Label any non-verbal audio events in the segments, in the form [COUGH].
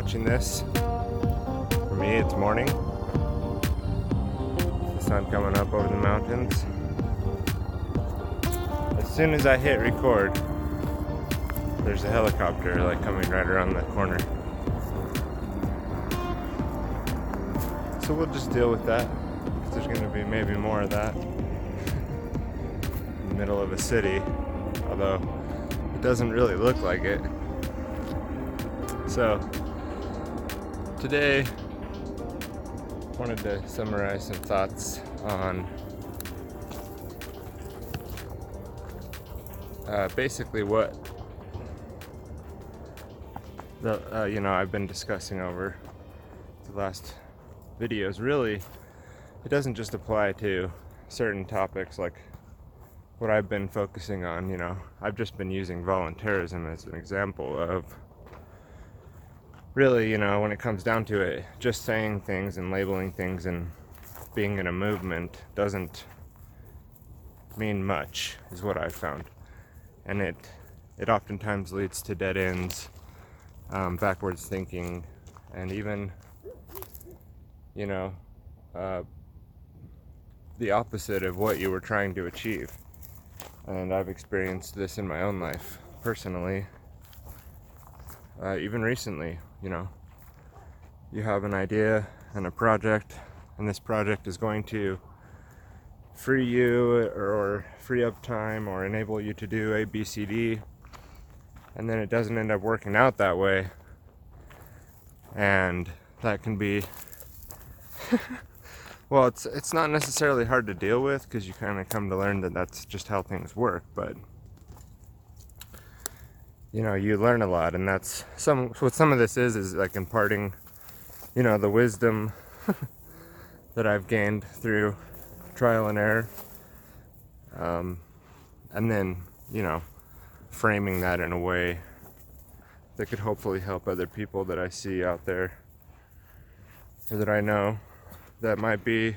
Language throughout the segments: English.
watching this. For me, it's morning. The sun coming up over the mountains. As soon as I hit record, there's a helicopter like coming right around the corner. So we'll just deal with that. There's going to be maybe more of that in the middle of a city, although it doesn't really look like it. So today, wanted to summarize some thoughts on uh, basically what the uh, you know I've been discussing over the last videos. Really, it doesn't just apply to certain topics like what I've been focusing on. You know, I've just been using voluntarism as an example of really, you know, when it comes down to it, just saying things and labeling things and being in a movement doesn't mean much, is what I've found. And it it oftentimes leads to dead ends, um, backwards thinking, and even, you know, uh, the opposite of what you were trying to achieve. And I've experienced this in my own life personally, uh, even recently, you know, you have an idea and a project, and this project is going to free you or free up time or enable you to do A, B, C, D, and then it doesn't end up working out that way. And that can be [LAUGHS] well, it's it's not necessarily hard to deal with because you kind of come to learn that that's just how things work, but you know you learn a lot and that's some what some of this is is like imparting you know the wisdom [LAUGHS] that i've gained through trial and error. Um, and then you know framing that in a way that could hopefully help other people that i see out there or that i know that might be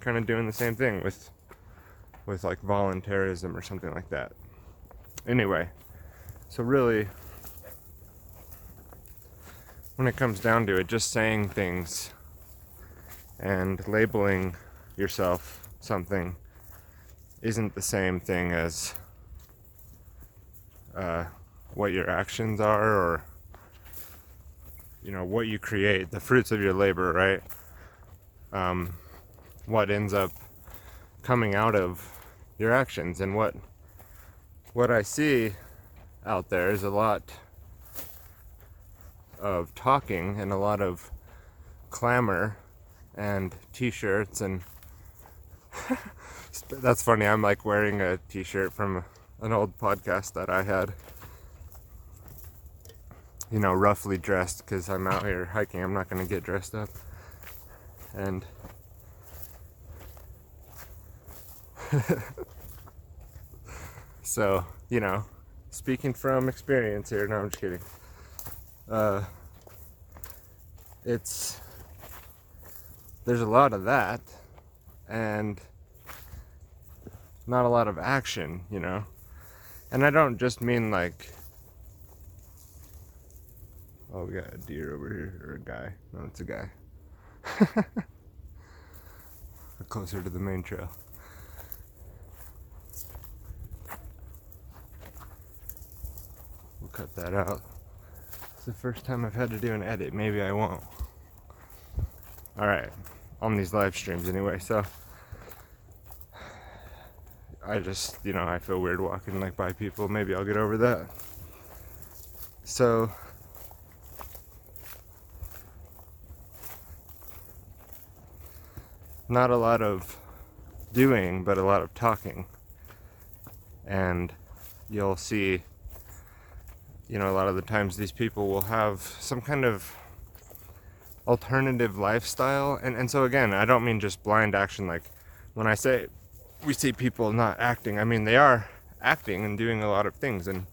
kind of doing the same thing with with like voluntarism or something like that. Anyway so, really, when it comes down to it, just saying things and labeling yourself something isn't the same thing as uh, what your actions are or you know what you create the fruits of your labor right? Um, what ends up coming out of your actions and what what i see out there. Is a lot of talking and a lot of clamor and t-shirts and [LAUGHS] that's funny. I'm like wearing a t-shirt from an old podcast that i had you know roughly dressed because i'm out here hiking. I'm not going to get dressed up. And [LAUGHS] so you know speaking from experience here. No, I'm just kidding. Uh, it's there's a lot of that, and not a lot of action, you know. And I don't just mean like, oh, we got a deer over here or a guy. No, it's a guy. [LAUGHS] Closer to the main trail. Cut that out. It's the first time I've had to do an edit. Maybe I won't. Alright, on these live streams anyway, so I just, you know, I feel weird walking like by people. Maybe I'll get over that. So not a lot of doing, but a lot of talking. And you'll see you know, a lot of the times these people will have some kind of alternative lifestyle. And, and so, again, I don't mean just blind action. Like when I say we see people not acting, I mean they are acting and doing a lot of things. And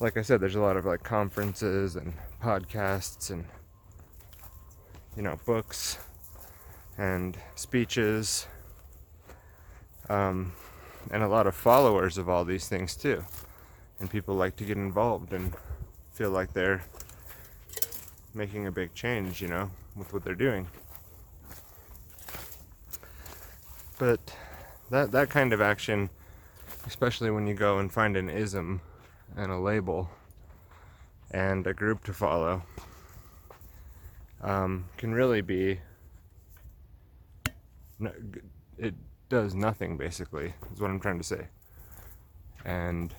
like I said, there's a lot of like conferences and podcasts and, you know, books and speeches. Um, and a lot of followers of all these things too and people like to get involved and feel like they're making a big change, you know, with what they're doing. But that that kind of action, especially when you go and find an ism and a label and a group to follow, um, can really be. It does nothing basically, is what I'm trying to say. And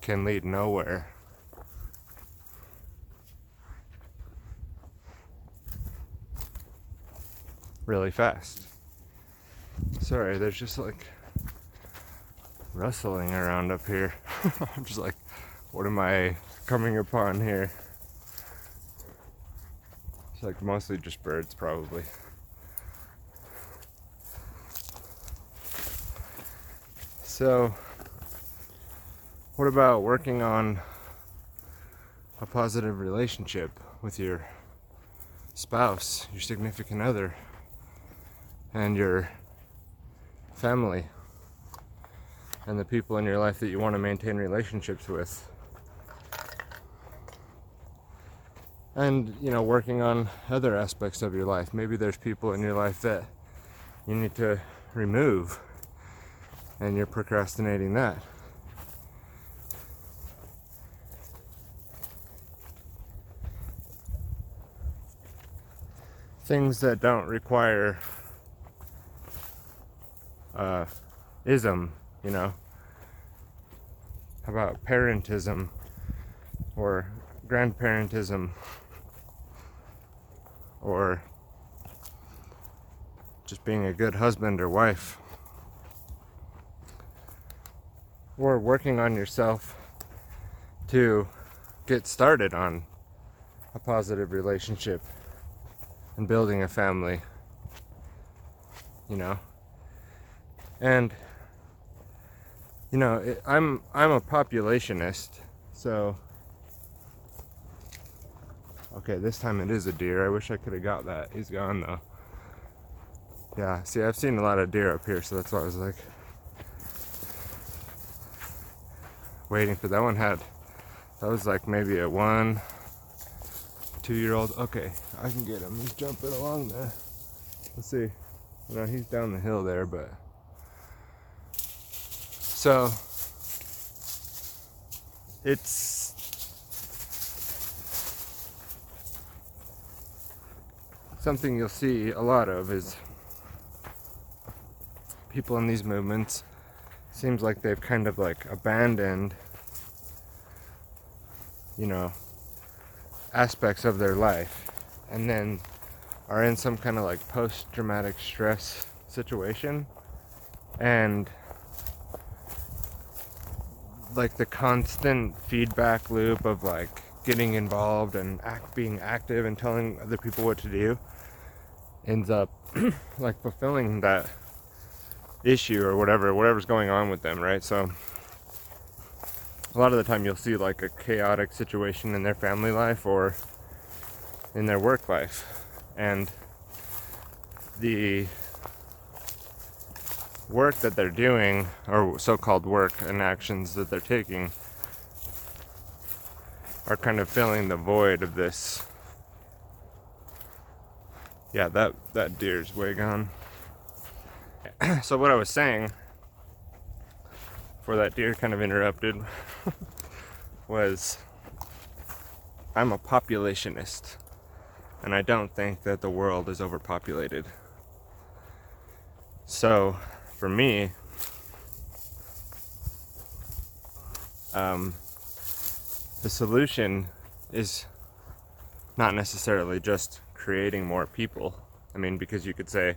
can lead nowhere. Really fast. Sorry, there's just like rustling around up here. [LAUGHS] I'm just like, what am I coming upon here? It's like mostly just birds, probably. So, what about working on a positive relationship with your spouse, your significant other, and your family, and the people in your life that you want to maintain relationships with? And, you know, working on other aspects of your life. Maybe there's people in your life that you need to remove, and you're procrastinating that. Things that don't require uh, ism, you know. How about parentism or grandparentism or just being a good husband or wife or working on yourself to get started on a positive relationship and building a family, you know. And you know, it, I'm I'm a populationist, so okay, this time it is a deer. I wish I could have got that. He's gone though. Yeah, see, I've seen a lot of deer up here, so that's why I was like waiting for that one. Had that was like maybe a one two year old. Okay, I can get him. He's jumping along there. Let's see. No, he's down the hill there, but. So. It's. Something you'll see a lot of is people in these movements seems like they've kind of like abandoned you know aspects of their life and then are in some kind of like post traumatic stress situation and like the constant feedback loop of like getting involved and act being active and telling other people what to do ends up [CLEARS THROAT] like fulfilling that issue or whatever whatever's going on with them right? So a lot of the time you'll see like a chaotic situation in their family life or in their work life. And the work that they're doing, or so called work and actions that they're taking, are kind of filling the void of this. Yeah, that, that deer's way gone. [CLEARS THROAT] so, what I was saying before that deer kind of interrupted [LAUGHS] was I'm a populationist and I don't think that the world is overpopulated. So, for me, um, the solution is not necessarily just creating more people. I mean, because you could say,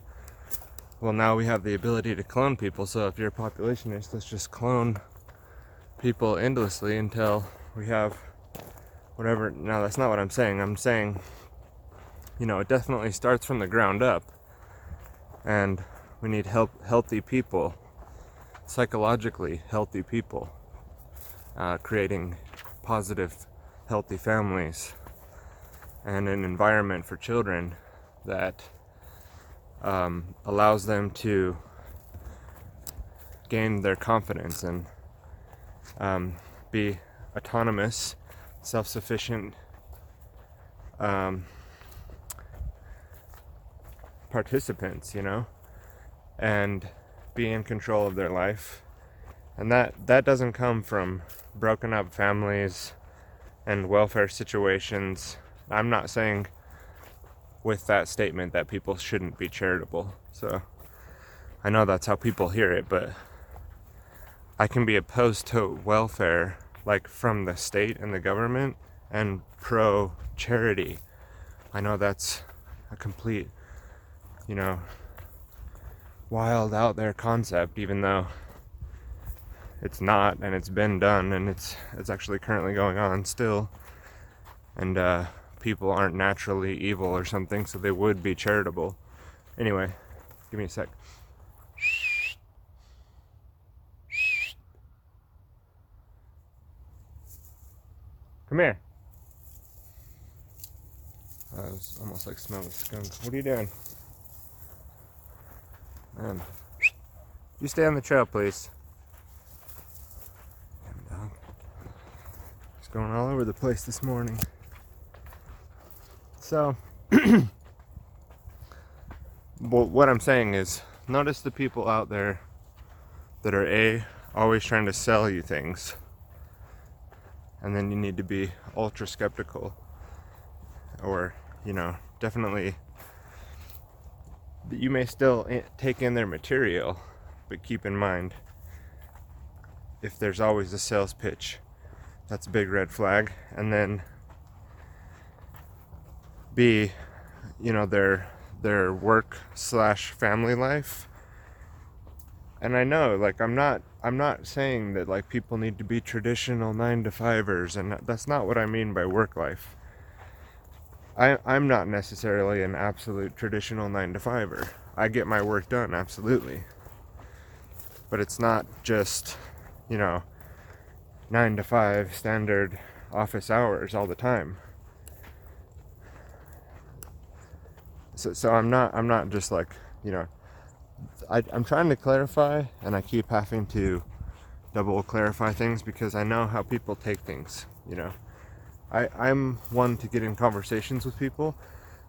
well, now we have the ability to clone people. So if you're a populationist, let's just clone people endlessly until we have whatever. Now, that's not what I'm saying. I'm saying, you know, it definitely starts from the ground up. And we need help, healthy people, psychologically healthy people, uh, creating positive, healthy families and an environment for children that um, allows them to gain their confidence and um, be autonomous, self sufficient um, participants, you know, and be in control of their life. And that, that doesn't come from broken up families and welfare situations. I'm not saying with that statement that people shouldn't be charitable. So I know that's how people hear it, but I can be opposed to welfare like from the state and the government and pro charity. I know that's a complete, you know, wild out there concept even though it's not and it's been done and it's it's actually currently going on still. And uh people aren't naturally evil or something, so they would be charitable. Anyway, give me a sec. Come here. I was almost like smelling skunk. What are you doing? Man. You stay on the trail, please. Damn dog. It's going all over the place this morning. So, [CLEARS THROAT] but what I'm saying is, notice the people out there that are A, always trying to sell you things, and then you need to be ultra skeptical, or, you know, definitely, you may still take in their material, but keep in mind, if there's always a sales pitch, that's a big red flag, and then be you know their their work slash family life. And i know like i'm not i'm not saying that like people need to be traditional nine to fivers and that's not what i mean by work life. I, i'm not necessarily an absolute traditional nine to fiver i get my work done absolutely. But it's not just you know nine to five standard office hours all the time so, so I'm not I'm not just like you know I, I'm trying to clarify and I keep having to double clarify things because I know how people take things you know. I, I'm one to get in conversations with people.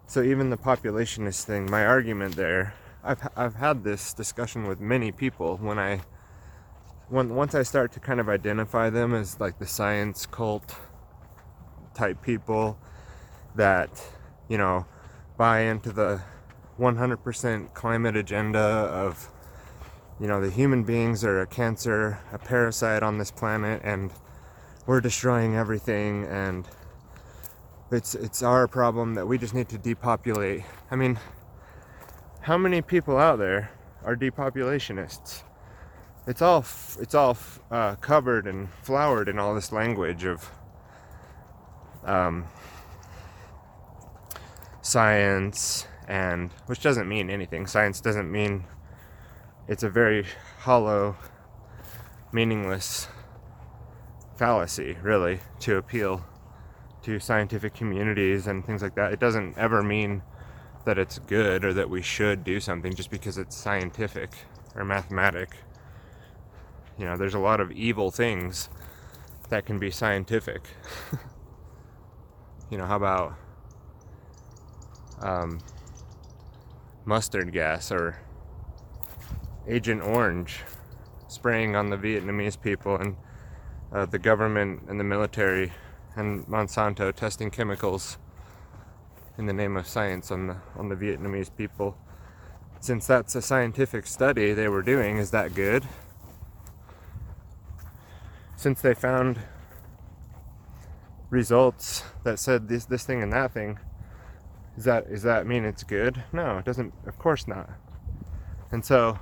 So even the populationist thing my argument there I've, I've had this discussion with many people when I when once I start to kind of identify them as like the science cult type people that you know buy into the 100% climate agenda of you know the human beings are a cancer a parasite on this planet and we're destroying everything and it's it's our problem that we just need to depopulate. I mean how many people out there are depopulationists? It's all it's all uh, covered and flowered in all this language of um, science and which doesn't mean anything. Science doesn't mean it's a very hollow meaningless fallacy really to appeal to scientific communities and things like that. It doesn't ever mean that it's good or that we should do something just because it's scientific or mathematic. You know there's a lot of evil things that can be scientific. [LAUGHS] You know how about um, mustard gas or Agent Orange spraying on the Vietnamese people and uh, the government and the military and Monsanto testing chemicals in the name of science on the on the Vietnamese people. Since that's a scientific study they were doing, is that good? Since they found results that said this this thing and that thing, is that does that mean it's good? No, it doesn't. Of course not. And so,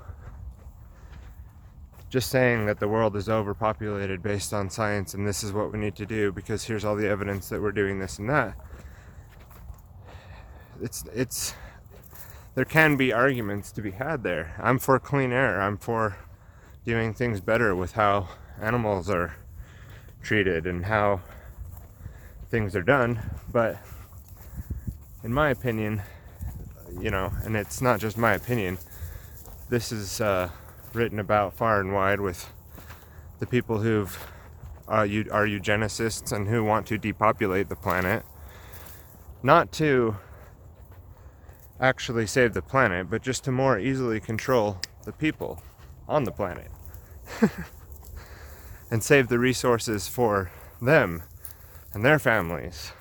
just saying that the world is overpopulated based on science and this is what we need to do because here's all the evidence that we're doing this and that. It's it's there can be arguments to be had there. I'm for clean air. I'm for doing things better with how animals are treated and how things are done, but in my opinion, you know, and it's not just my opinion, this is uh, written about far and wide with the people who've uh, you, are eugenicists and who want to depopulate the planet, not to actually save the planet, but just to more easily control the people on the planet [LAUGHS] and save the resources for them and their families.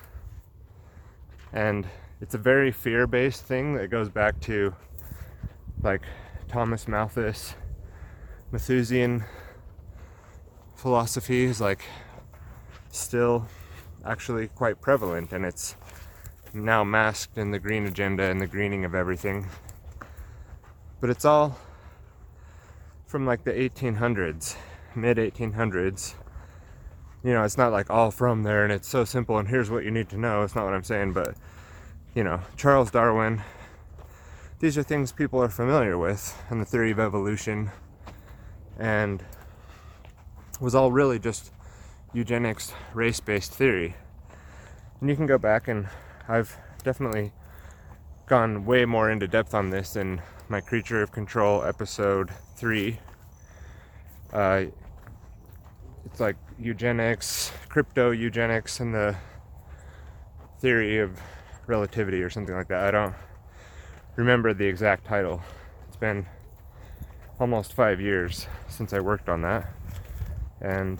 And it's a very fear based thing that goes back to like Thomas Malthus, Malthusian philosophy is like still actually quite prevalent and it's now masked in the green agenda and the greening of everything. But it's all from like the 1800s, mid 1800s. You know, it's not like all from there and it's so simple and here's what you need to know. It's not what I'm saying, but you know, Charles Darwin. These are things people are familiar with and the theory of evolution and was all really just eugenics race-based theory. And you can go back and I've definitely gone way more into depth on this in my Creature of Control episode 3. Uh, it's like eugenics, crypto eugenics, and the theory of relativity or something like that. I don't remember the exact title. It's been almost five years since I worked on that. And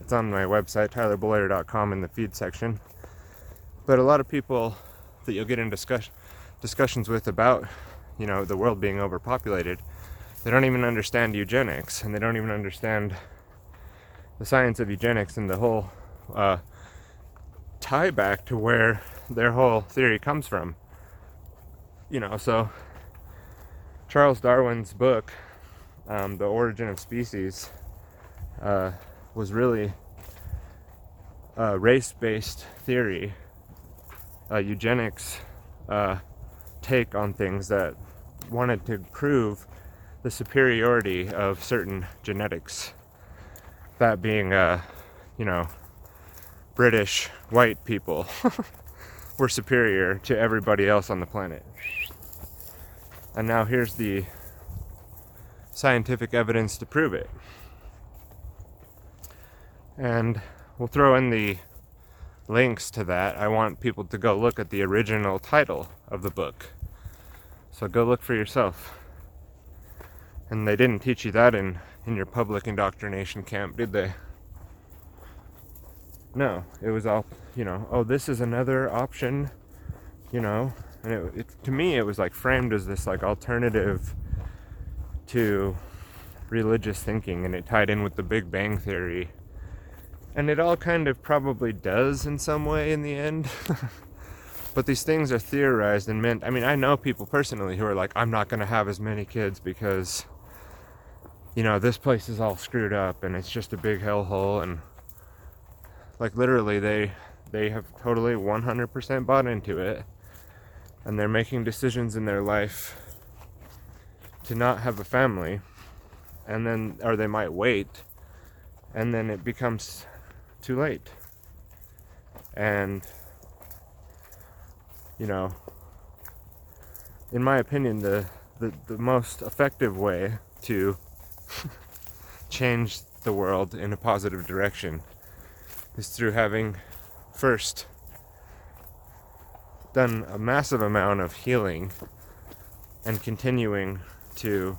it's on my website, tylerbloyer.com, in the feed section. But a lot of people that you'll get in discuss- discussions with about, you know, the world being overpopulated, they don't even understand eugenics and they don't even understand the science of eugenics and the whole uh, tie back to where their whole theory comes from. You know, so Charles Darwin's book, um, The Origin of Species, uh, was really a race based theory, a eugenics uh, take on things that wanted to prove the superiority of certain genetics that being, uh, you know, British white people [LAUGHS] were superior to everybody else on the planet. And now here's the scientific evidence to prove it. And we'll throw in the links to that. I want people to go look at the original title of the book. So go look for yourself. And they didn't teach you that in in your public indoctrination camp, did they? No, it was all, you know, oh, this is another option, you know, and it, it, to me it was like framed as this like alternative to religious thinking, and it tied in with the Big Bang Theory, and it all kind of probably does in some way in the end. [LAUGHS] but these things are theorized and meant. I mean, I know people personally who are like, I'm not going to have as many kids because you know, this place is all screwed up and it's just a big hellhole and like literally they they have totally 100% bought into it and they're making decisions in their life to not have a family and then or they might wait and then it becomes too late. And you know in my opinion the the, the most effective way to [LAUGHS] change the world in a positive direction is through having first done a massive amount of healing and continuing to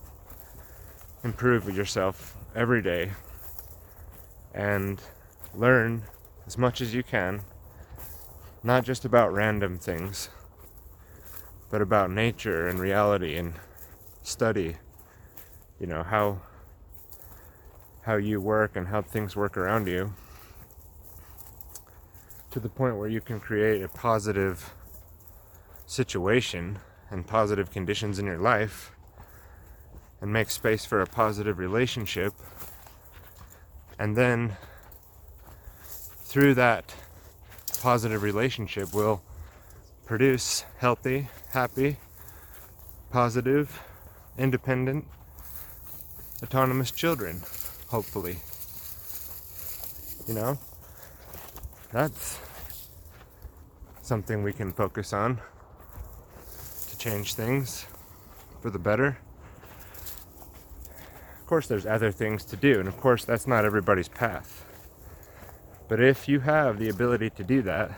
improve yourself every day and learn as much as you can, not just about random things, but about nature and reality and study, you know, how how you work and how things work around you to the point where you can create a positive situation and positive conditions in your life and make space for a positive relationship and then through that positive relationship will produce healthy happy positive independent autonomous children hopefully. You know? That's something we can focus on to change things for the better. Of course, there's other things to do, and of course, that's not everybody's path. But if you have the ability to do that,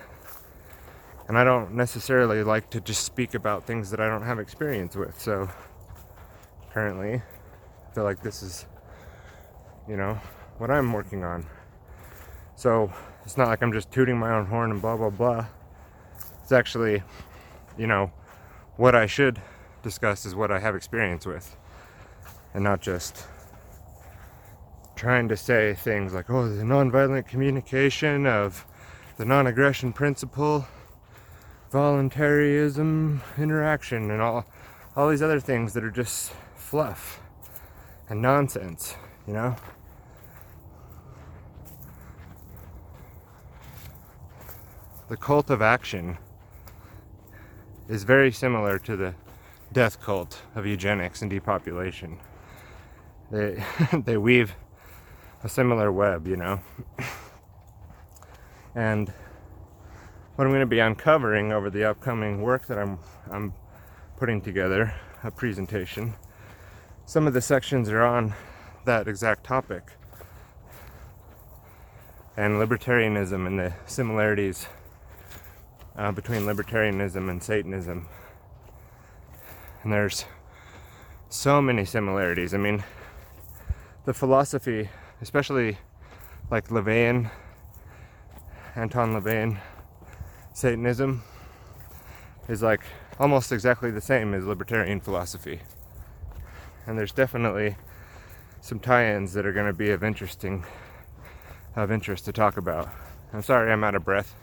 and I don't necessarily like to just speak about things that I don't have experience with, so currently I feel like this is, you know, what I'm working on. So it's not like I'm just tooting my own horn and blah blah blah. It's actually, you know, what I should discuss is what I have experience with, and not just trying to say things like, oh, the nonviolent communication of the non aggression principle, voluntarism, interaction, and all, all these other things that are just fluff and nonsense, you know? The cult of action is very similar to the death cult of eugenics and depopulation. They, [LAUGHS] they weave a similar web, you know. [COUGHS] and what I'm going to be uncovering over the upcoming work that I'm I'm putting together, a presentation. Some of the sections are on that exact topic. And libertarianism and the similarities uh, between libertarianism and Satanism. And there's so many similarities. I mean, the philosophy especially like LaVeyan, Anton LaVeyan, Satanism is like almost exactly the same as libertarian philosophy. And there's definitely some tie-ins that are going to be of interesting of interest to talk about. I'm sorry I'm out of breath.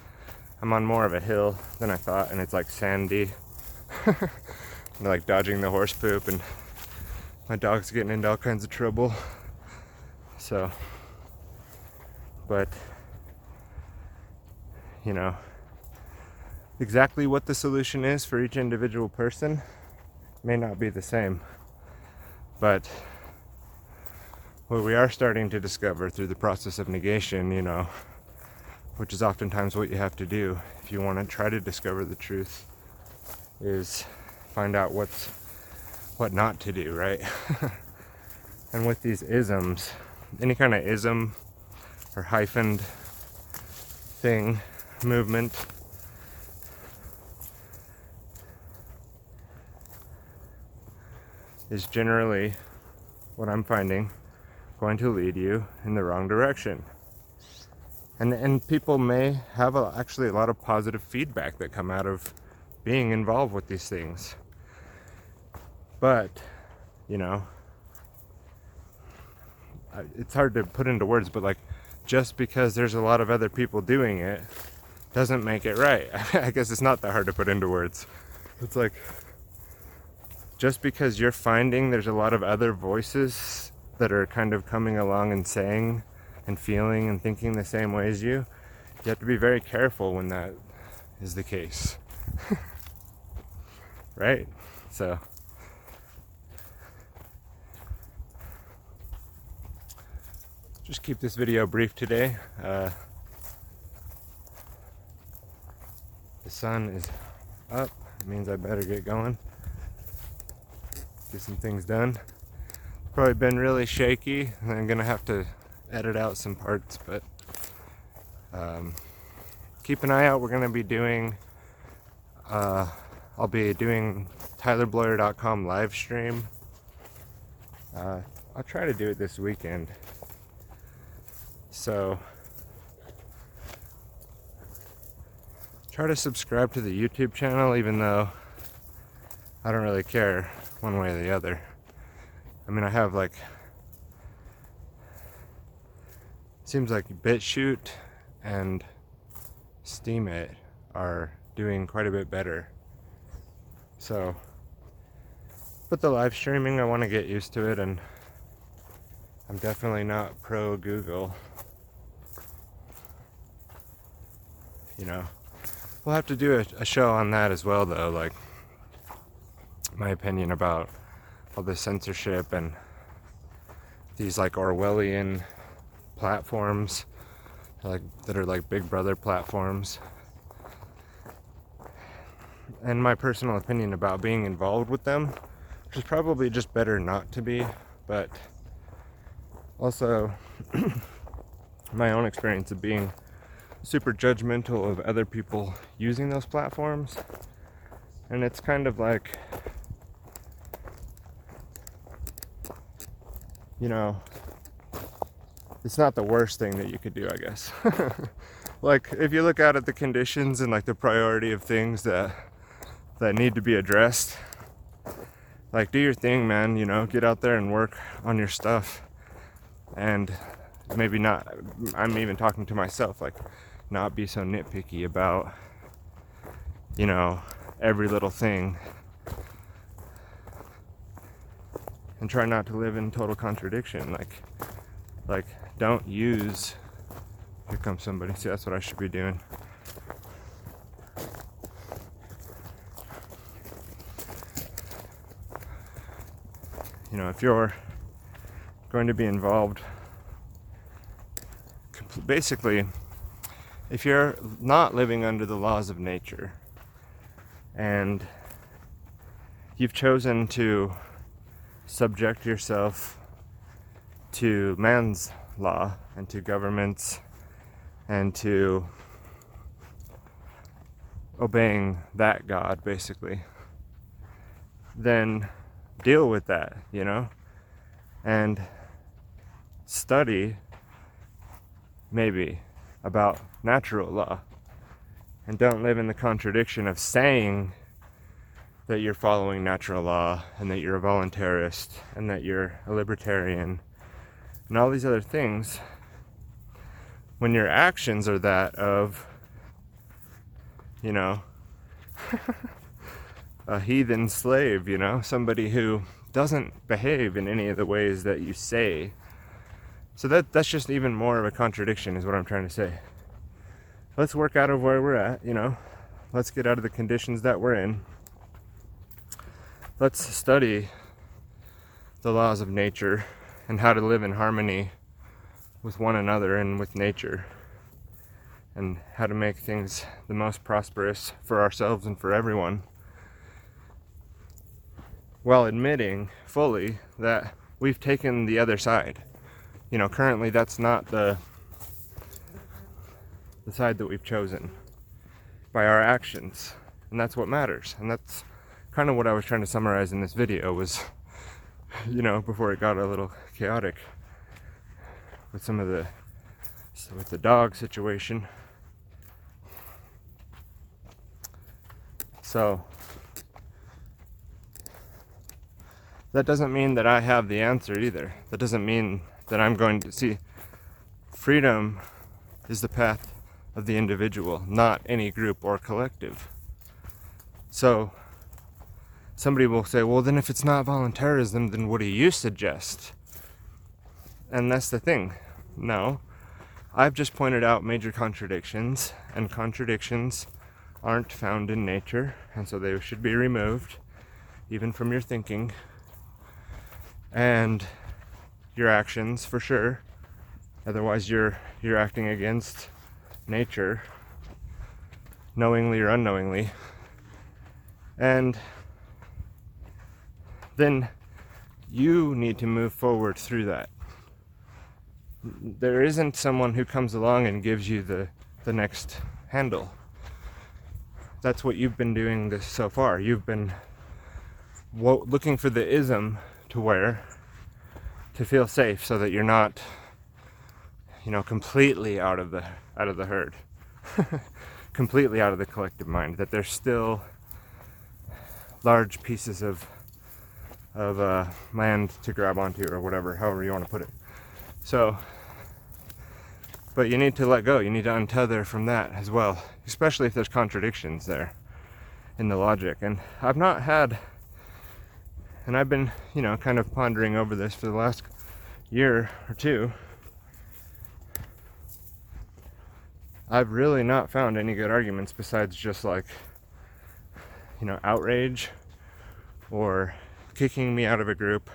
I'm on more of a hill than I thought and it's like sandy. [LAUGHS] like dodging the horse poop and my dog's getting into all kinds of trouble. So, but, you know, exactly what the solution is for each individual person may not be the same. But what we are starting to discover through the process of negation, you know, which is oftentimes what you have to do if you want to try to discover the truth, is find out what's what not to do, right? [LAUGHS] and with these isms, any kind of ism or hyphened thing, movement. Is generally what I'm finding going to lead you in the wrong direction. And, and people may have a, actually a lot of positive feedback that come out of being involved with these things. But, you know, it's hard to put into words, but like just because there's a lot of other people doing it doesn't make it right. [LAUGHS] I guess it's not that hard to put into words. It's like just because you're finding there's a lot of other voices that are kind of coming along and saying and feeling and thinking the same way as you, you have to be very careful when that is the case. [LAUGHS] right? So just keep this video brief today. Uh, the sun is up, it means I better get going. Get some things done. Probably been really shaky, and I'm gonna have to edit out some parts, but um, keep an eye out. We're gonna be doing, uh, I'll be doing TylerBloyer.com live stream. Uh, I'll try to do it this weekend. So try to subscribe to the YouTube channel even though I don't really care one way or the other. I mean I have like seems like BitChute and Steemit are doing quite a bit better. So but the live streaming I want to get used to it and I'm definitely not pro Google. You know, we'll have to do a, a, show on that as well, though. Like, my opinion about all the censorship and these like Orwellian platforms, like that are like Big Brother platforms. And my personal opinion about being involved with them, which is probably just better not to be, but also [CLEARS THROAT] my own experience of being super judgmental of other people using those platforms. And it's kind of like, you know, it's not the worst thing that you could do, I guess. [LAUGHS] like if you look out at the conditions and like the priority of things that that need to be addressed, like do your thing, man, you know, get out there and work on your stuff. And maybe not I'm even talking to myself like not be so nitpicky about you know every little thing and try not to live in total contradiction like like don't use here comes somebody. See that's what I should be doing. You know if you're going to be involved basically if you're not living under the laws of nature and you've chosen to subject yourself to man's law and to governments and to obeying that God, basically, then deal with that, you know, and study maybe about natural law. And don't live in the contradiction of saying that you're following natural law and that you're a voluntarist and that you're a libertarian and all these other things when your actions are that of you know [LAUGHS] a heathen slave you know somebody who doesn't behave in any of the ways that you say so that that's just even more of a contradiction is what I'm trying to say. Let's work out of where we're at, you know. Let's get out of the conditions that we're in. Let's study the laws of nature and how to live in harmony with one another and with nature and how to make things the most prosperous for ourselves and for everyone while admitting fully that we've taken the other side you know, currently that's not the the side that we've chosen by our actions. And that's what matters. And that's kind of what I was trying to summarize in this video was [LAUGHS] you know, before it got a little chaotic with some of the with the dog situation. So that doesn't mean that I have the answer either. That doesn't mean that I'm going to see. Freedom is the path of the individual, not any group or collective. So, somebody will say, well, then if it's not voluntarism, then what do you suggest? And that's the thing. No. I've just pointed out major contradictions, and contradictions aren't found in nature, and so they should be removed, even from your thinking. And your actions for sure. Otherwise, you're you're acting against nature, knowingly or unknowingly. And then you need to move forward through that. There isn't someone who comes along and gives you the, the next handle. That's what you've been doing this so far. You've been looking for the ism to wear to feel safe so that you're not you know completely out of the out of the herd [LAUGHS] completely out of the collective mind that there's still large pieces of of uh, land to grab onto or whatever however you want to put it. So but you need to let go. You need to untether from that as well especially if there's contradictions there in the logic. And i've not had and I've been, you know, kind of pondering over this for the last year or two. I've really not found any good arguments besides just like, you know, outrage or kicking me out of a group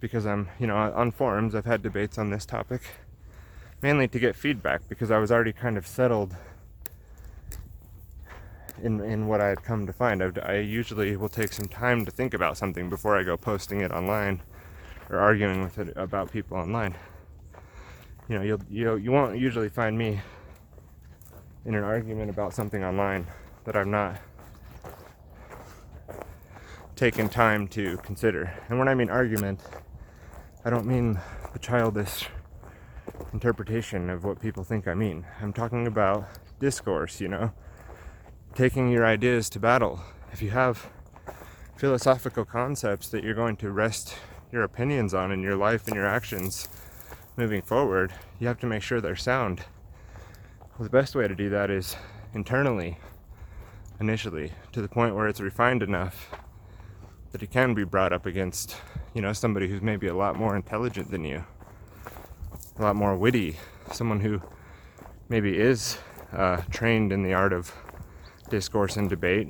because I'm, you know, on forums, I've had debates on this topic mainly to get feedback because I was already kind of settled in in what I had come to find. I've, i usually will take some time to think about something before I go posting it online or arguing with it about people online. You know, you'll you you won't usually find me in an argument about something online that I'm not taken time to consider. And when I mean argument, I don't mean the childish interpretation of what people think I mean. I'm talking about discourse, you know, taking your ideas to battle. If you have philosophical concepts that you're going to rest your opinions on in your life and your actions moving forward, you have to make sure they're sound. Well, the best way to do that is internally, initially, to the point where it's refined enough that it can be brought up against, you know, somebody who's maybe a lot more intelligent than you, a lot more witty, someone who maybe is uh, trained in the art of discourse and debate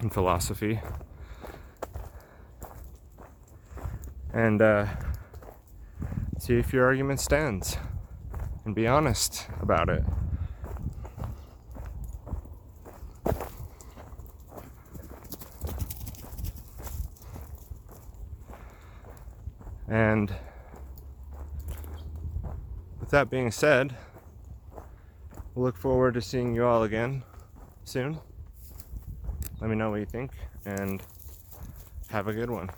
and philosophy. And uh, see if your argument stands and be honest about it. And with that being said, we'll look forward to seeing you all again soon. Let me know what you think and have a good one.